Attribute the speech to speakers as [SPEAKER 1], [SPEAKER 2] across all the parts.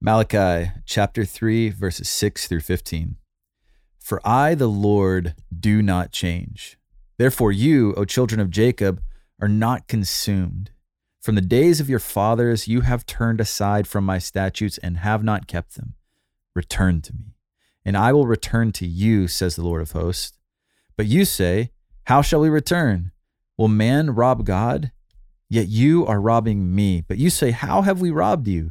[SPEAKER 1] Malachi chapter 3, verses 6 through 15. For I, the Lord, do not change. Therefore, you, O children of Jacob, are not consumed. From the days of your fathers, you have turned aside from my statutes and have not kept them. Return to me, and I will return to you, says the Lord of hosts. But you say, How shall we return? Will man rob God? Yet you are robbing me. But you say, How have we robbed you?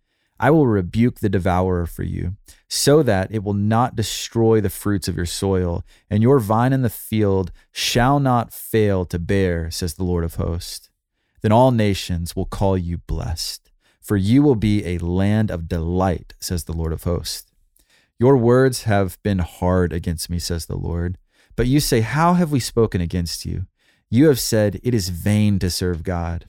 [SPEAKER 1] I will rebuke the devourer for you, so that it will not destroy the fruits of your soil, and your vine in the field shall not fail to bear, says the Lord of hosts. Then all nations will call you blessed, for you will be a land of delight, says the Lord of hosts. Your words have been hard against me, says the Lord. But you say, How have we spoken against you? You have said, It is vain to serve God.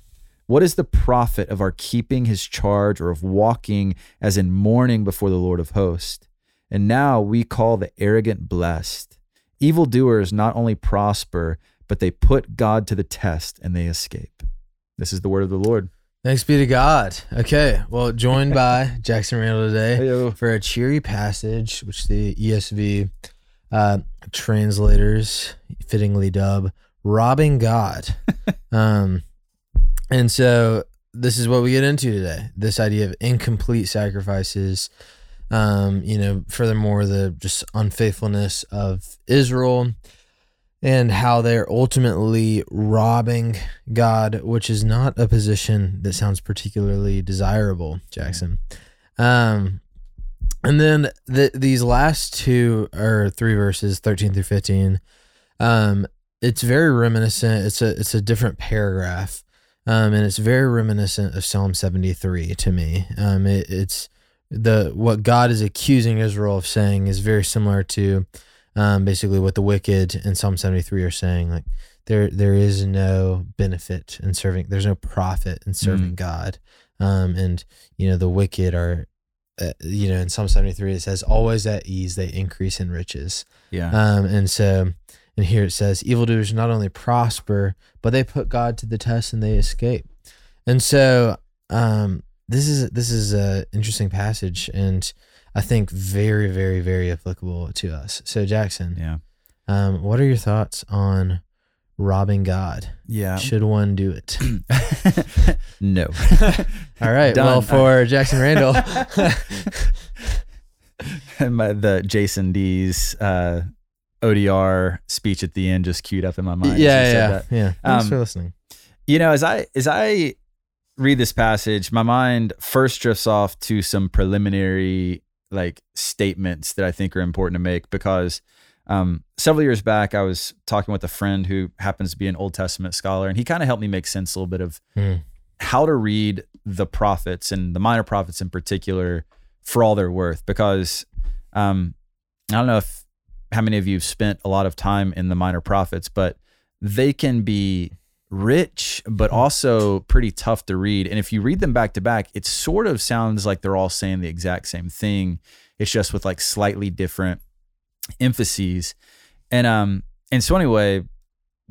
[SPEAKER 1] What is the profit of our keeping his charge or of walking as in mourning before the Lord of hosts? And now we call the arrogant blessed. Evildoers not only prosper, but they put God to the test and they escape. This is the word of the Lord.
[SPEAKER 2] Thanks be to God. Okay, well, joined by Jackson Randall today
[SPEAKER 1] Heyo.
[SPEAKER 2] for a cheery passage, which the ESV uh, translators fittingly dub "robbing God." um, and so this is what we get into today: this idea of incomplete sacrifices. Um, you know, furthermore, the just unfaithfulness of Israel and how they're ultimately robbing God, which is not a position that sounds particularly desirable, Jackson. Um, and then the, these last two or three verses, thirteen through fifteen, um, it's very reminiscent. It's a it's a different paragraph, um, and it's very reminiscent of Psalm seventy three to me. Um, it, it's the what God is accusing Israel of saying is very similar to um, basically what the wicked in Psalm 73 are saying. Like there, there is no benefit in serving. There's no profit in serving God. Um, and you know, the wicked are, uh, you know, in Psalm 73, it says always at ease, they increase in riches.
[SPEAKER 1] Yeah.
[SPEAKER 2] Um, and so, and here it says evildoers not only prosper, but they put God to the test and they escape. And so, um, this is, this is an interesting passage and, I think very, very, very applicable to us. So, Jackson,
[SPEAKER 1] yeah.
[SPEAKER 2] um, what are your thoughts on robbing God?
[SPEAKER 1] Yeah.
[SPEAKER 2] Should one do it?
[SPEAKER 1] no.
[SPEAKER 2] All right.
[SPEAKER 1] Done.
[SPEAKER 2] Well, for Jackson Randall,
[SPEAKER 1] my, the Jason Dees' uh, ODR speech at the end just queued up in my mind. as
[SPEAKER 2] yeah, yeah,
[SPEAKER 1] that.
[SPEAKER 2] yeah. Thanks
[SPEAKER 1] Um,
[SPEAKER 2] for listening.
[SPEAKER 1] You know, as I as I read this passage, my mind first drifts off to some preliminary like statements that I think are important to make because um, several years back I was talking with a friend who happens to be an Old Testament scholar, and he kind of helped me make sense a little bit of
[SPEAKER 2] Hmm.
[SPEAKER 1] how to read the prophets and the minor prophets in particular for all they're worth because um, I don't know if how many of you have spent a lot of time in the minor prophets, but they can be rich but also pretty tough to read. And if you read them back to back, it sort of sounds like they're all saying the exact same thing. It's just with like slightly different emphases. And um and so anyway,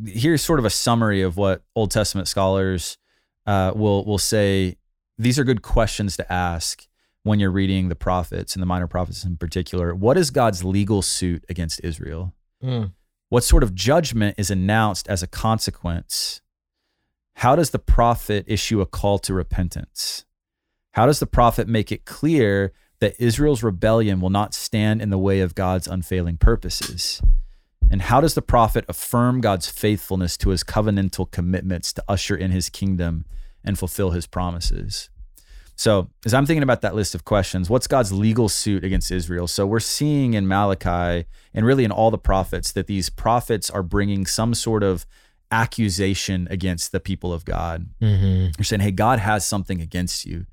[SPEAKER 1] here's sort of a summary of what Old Testament scholars uh, will will say. These are good questions to ask when you're reading the prophets and the minor prophets in particular. What is God's legal suit against Israel?
[SPEAKER 2] Hmm.
[SPEAKER 1] What sort of judgment is announced as a consequence? How does the prophet issue a call to repentance? How does the prophet make it clear that Israel's rebellion will not stand in the way of God's unfailing purposes? And how does the prophet affirm God's faithfulness to his covenantal commitments to usher in his kingdom and fulfill his promises? So, as I'm thinking about that list of questions, what's God's legal suit against Israel? So, we're seeing in Malachi and really in all the prophets that these prophets are bringing some sort of accusation against the people of God.
[SPEAKER 2] Mm-hmm.
[SPEAKER 1] You're saying, "Hey, God has something against you,"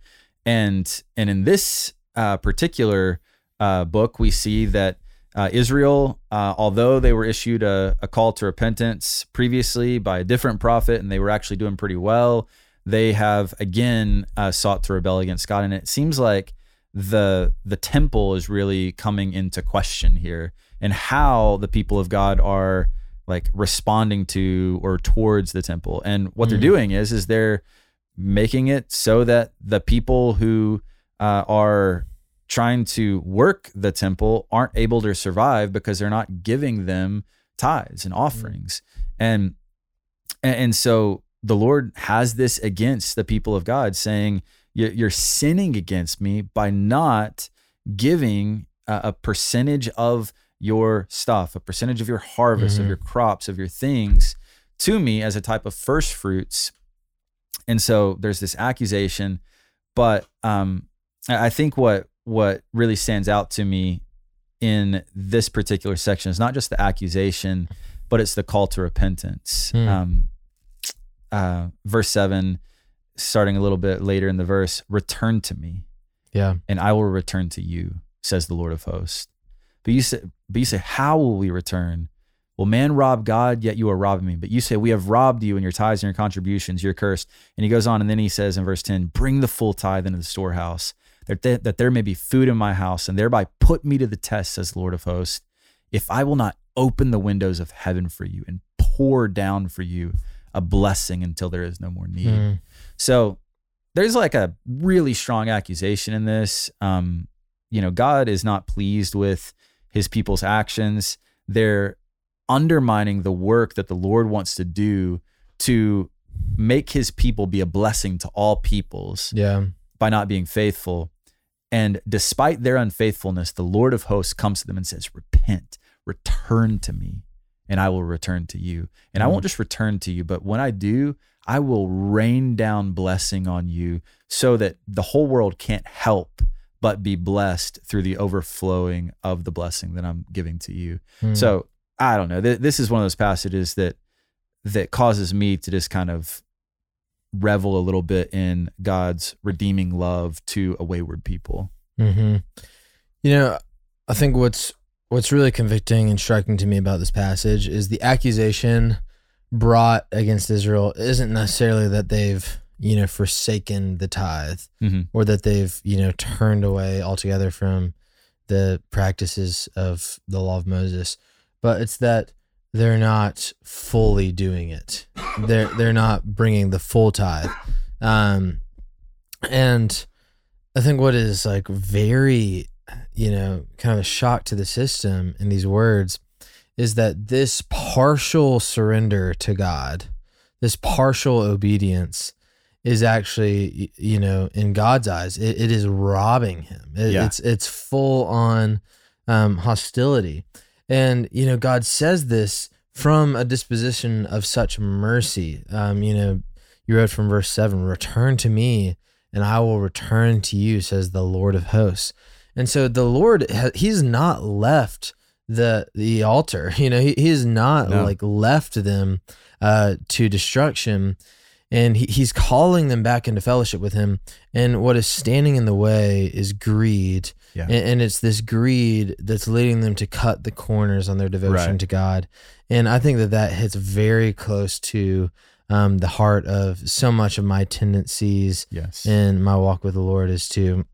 [SPEAKER 1] and and in this uh, particular uh, book, we see that uh, Israel, uh, although they were issued a, a call to repentance previously by a different prophet, and they were actually doing pretty well, they have again uh, sought to rebel against God, and it seems like the the temple is really coming into question here, and how the people of God are like responding to or towards the temple, and what they're
[SPEAKER 2] Mhm.
[SPEAKER 1] doing is is they're making it so that the people who uh, are trying to work the temple aren't able to survive because they're not giving them tithes and offerings. And and and so the lord has this against the people of god saying "You- you're sinning against me by not giving a, percentage of your stuff a percentage of your harvest of
[SPEAKER 2] Mhm.
[SPEAKER 1] your crops of your things to me as a type of first fruits and so there's this accusation but um I think what what really stands out to me in this particular section is not just the accusation, but it's the call to repentance.
[SPEAKER 2] Hmm.
[SPEAKER 1] Um, uh, verse seven, starting a little bit later in the verse, return to me,
[SPEAKER 2] Yeah.
[SPEAKER 1] and I will return to you, says the Lord of hosts. But you say, but you say, how will we return? Will man rob God? Yet you are robbing me. But you say, we have robbed you in your tithes and your contributions. You're cursed. And he goes on, and then he says in verse 10, bring the full tithe into the storehouse, that, th- that there may be food in my house, and thereby put me to the test, says the Lord of hosts, if I will not open the windows of heaven for you and pour down for you a blessing until there is no more need.
[SPEAKER 2] Mm.
[SPEAKER 1] So there's like a really strong accusation in this. Um, you know, God is not pleased with his people's actions. They're undermining the work that the Lord wants to do to make his people be a blessing to all peoples
[SPEAKER 2] Yeah.
[SPEAKER 1] by not being faithful. And despite their unfaithfulness, the Lord of hosts comes to them and says, Repent, return to me, and I will return to you. And I won't just return to you, but when I do, I will rain down blessing on you so that the whole world can't help but be blessed through the overflowing of the blessing that I'm giving to you.
[SPEAKER 2] Mm.
[SPEAKER 1] So I don't know. Th- This is one of those passages that that causes me to just kind of revel a little bit in God's redeeming love to a wayward people.
[SPEAKER 2] hmm You know, I think what's what's really convicting and striking to me about this passage is the accusation brought against Israel isn't necessarily that they've you know forsaken the tithe
[SPEAKER 1] Mm-hmm.
[SPEAKER 2] or that they've you know turned away altogether from the practices of the law of Moses, but it's that they're not fully doing it. They're they're not bringing the full tithe, um, and I think what is like very you know kind of a shock to the system in these words is that this partial surrender to God, this partial obedience is actually you know in god's eyes it, it is robbing him. It-
[SPEAKER 1] Yeah.
[SPEAKER 2] it's it's full on um, hostility. And you know god says this from a disposition of such mercy. Um, you know you read from verse 7 return to me and i will return to you says the lord of hosts and so the lord he's not left the the altar you know he, he has not
[SPEAKER 1] No.
[SPEAKER 2] like left them uh, to destruction and he, he's calling them back into fellowship with him and what is standing in the way is greed
[SPEAKER 1] Yeah.
[SPEAKER 2] and, and it's this greed that's leading them to cut the corners on their devotion
[SPEAKER 1] Right.
[SPEAKER 2] to god and i think that that hits very close to um, the heart of so much of my tendencies
[SPEAKER 1] Yes.
[SPEAKER 2] in my walk with the lord is to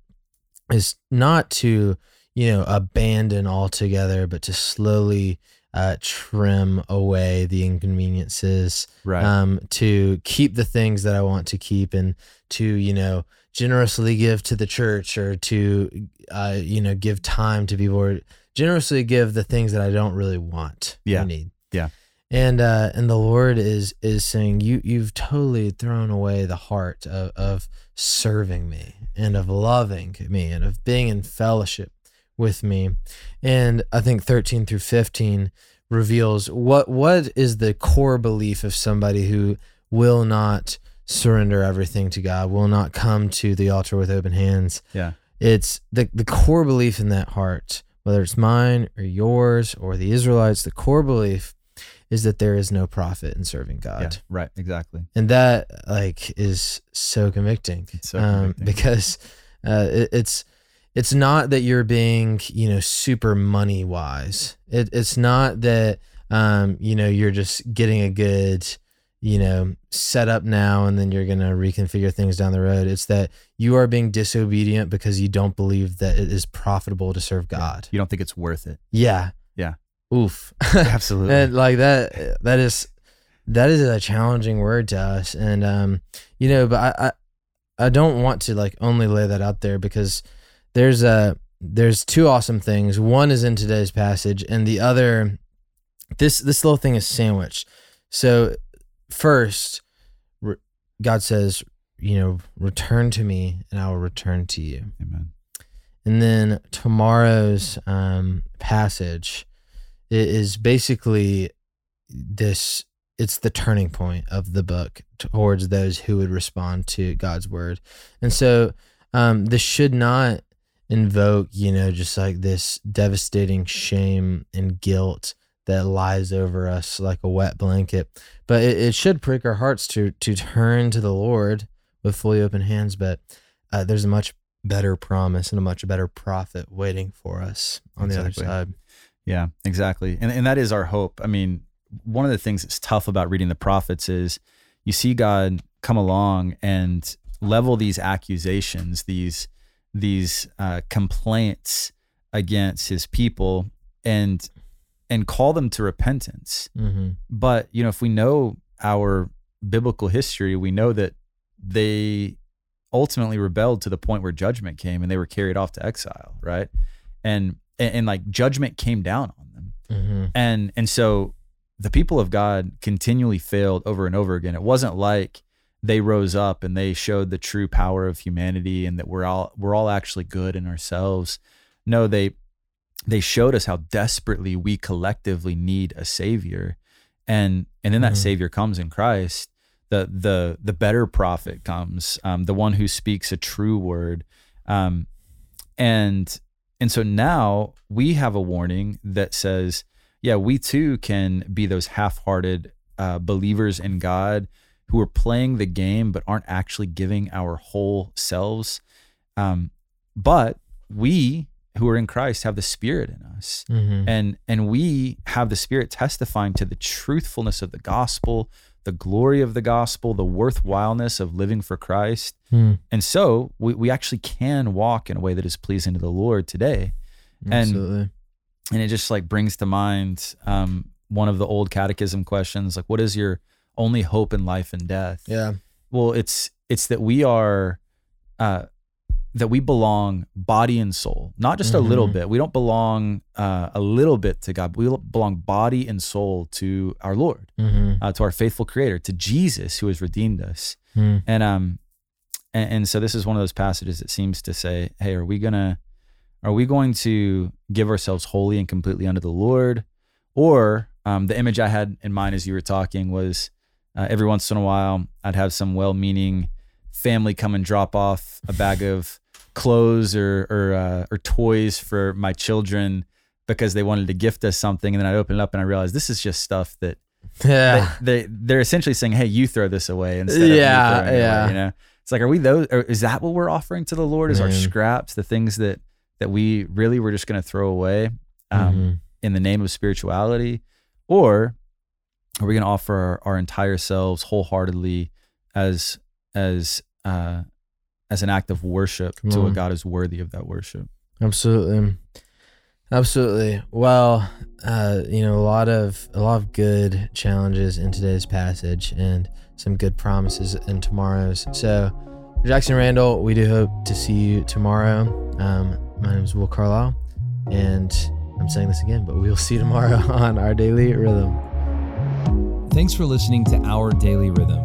[SPEAKER 2] is not to you know abandon altogether but to slowly uh, trim away the inconveniences
[SPEAKER 1] right.
[SPEAKER 2] um, to keep the things that I want to keep and to, you know, generously give to the church or to, uh, you know, give time to people or generously give the things that I don't really want
[SPEAKER 1] Yeah.
[SPEAKER 2] or need.
[SPEAKER 1] Yeah.
[SPEAKER 2] And, uh, and the Lord is, is saying, you, you've totally thrown away the heart of, of serving me and of loving me and of being in fellowship with me. And I think 13 through 15 reveals what what is the core belief of somebody who will not surrender everything to God, will not come to the altar with open hands.
[SPEAKER 1] Yeah.
[SPEAKER 2] It's the the core belief in that heart, whether it's mine or yours or the Israelites, the core belief is that there is no profit in serving God.
[SPEAKER 1] yeah. Right. Exactly.
[SPEAKER 2] And that like is so convicting
[SPEAKER 1] It's so
[SPEAKER 2] um, because uh, it, it's it's not that you're being you know super money wise it, it's not that um you know you're just getting a good you know set up now and then you're going to reconfigure things down the road it's that you are being disobedient because you don't believe that it is profitable to serve god
[SPEAKER 1] You don't think it's worth it.
[SPEAKER 2] yeah
[SPEAKER 1] Yeah.
[SPEAKER 2] Oof.
[SPEAKER 1] Absolutely.
[SPEAKER 2] and like that that is that is a challenging word to us. And um you know but I, I i don't want to like only lay that out there because there's a there's two awesome things. One is in today's passage and the other this this little thing is sandwiched. So first god says you know return to me and i will return to you.
[SPEAKER 1] Amen.
[SPEAKER 2] and then tomorrow's um, passage is basically this it's the turning point of the book towards those who would respond to God's word. And so um, this should not invoke, you know, just like this devastating shame and guilt that lies over us like a wet blanket. But it, it should prick our hearts to to turn to the Lord with fully open hands. But uh, there's a much better promise and a much better prophet waiting for us on the other side.
[SPEAKER 1] Yeah, exactly. And and that is our hope. I mean, one of the things that's tough about reading the prophets is you see God come along and level these accusations, these these uh, complaints against his people and and call them to repentance.
[SPEAKER 2] Mm-hmm.
[SPEAKER 1] But, you know, if we know our biblical history, we know that they ultimately rebelled to the point where judgment came and they were carried off to exile, right? And and, and like judgment came down on them.
[SPEAKER 2] Mm-hmm.
[SPEAKER 1] and and so the people of god continually failed over and over again. It wasn't like they rose up and they showed the true power of humanity and that we're all we're all actually good in ourselves. No they they showed us how desperately we collectively need a savior. And and then that
[SPEAKER 2] Mhm.
[SPEAKER 1] savior comes in christ. The the the better prophet comes um, the one who speaks a true word. Um, and and so now we have a warning that says yeah we too can be those half-hearted uh, believers in god who are playing the game but aren't actually giving our whole selves um, but we who are in christ have the spirit in us
[SPEAKER 2] Mm-hmm.
[SPEAKER 1] and and we have the spirit testifying to the truthfulness of the gospel the glory of the gospel the worthwhileness of living for christ
[SPEAKER 2] Mm.
[SPEAKER 1] and so we, we actually can walk in a way that is pleasing to the lord today And-
[SPEAKER 2] Absolutely.
[SPEAKER 1] and it just like brings to mind um, one of the old catechism questions like what is your only hope in life and death
[SPEAKER 2] Yeah.
[SPEAKER 1] well it's it's that we are uh that we belong body and soul not just a little bit we don't belong uh, a little bit to god we belong body and soul to our lord
[SPEAKER 2] Mm-hmm.
[SPEAKER 1] uh, to our faithful creator to jesus who has redeemed us
[SPEAKER 2] Mm.
[SPEAKER 1] and um and, and so this is one of those passages that seems to say hey are we gonna are we going to give ourselves wholly and completely unto the lord or um, the image i had in mind as you were talking was uh, every once in a while i'd have some well-meaning family come and drop off a bag of clothes or or, uh, or toys for my children because they wanted to gift us something and then i'd open it up and i realized this is just stuff that
[SPEAKER 2] Yeah.
[SPEAKER 1] they, they they're essentially saying, "Hey, you throw this away instead of
[SPEAKER 2] Yeah,
[SPEAKER 1] throwing
[SPEAKER 2] yeah.
[SPEAKER 1] away," you know, it's like, are we those? Or is that what we're offering to the Lord? Is our scraps the things that that we really were just going to throw away um,
[SPEAKER 2] Mhm.
[SPEAKER 1] in the name of spirituality, or are we going to offer our, our entire selves wholeheartedly as as uh, as an act of worship
[SPEAKER 2] Come
[SPEAKER 1] to
[SPEAKER 2] on.
[SPEAKER 1] what God is worthy of that worship?
[SPEAKER 2] Absolutely. Absolutely. Well, uh, you know, a lot of a lot of good challenges in today's passage and some good promises in tomorrow's. So Jackson Randall, we do hope to see you tomorrow. Um, my name is Will Carlisle, and I'm saying this again, but we will see you tomorrow on our daily rhythm.
[SPEAKER 3] Thanks for listening to Our Daily Rhythm.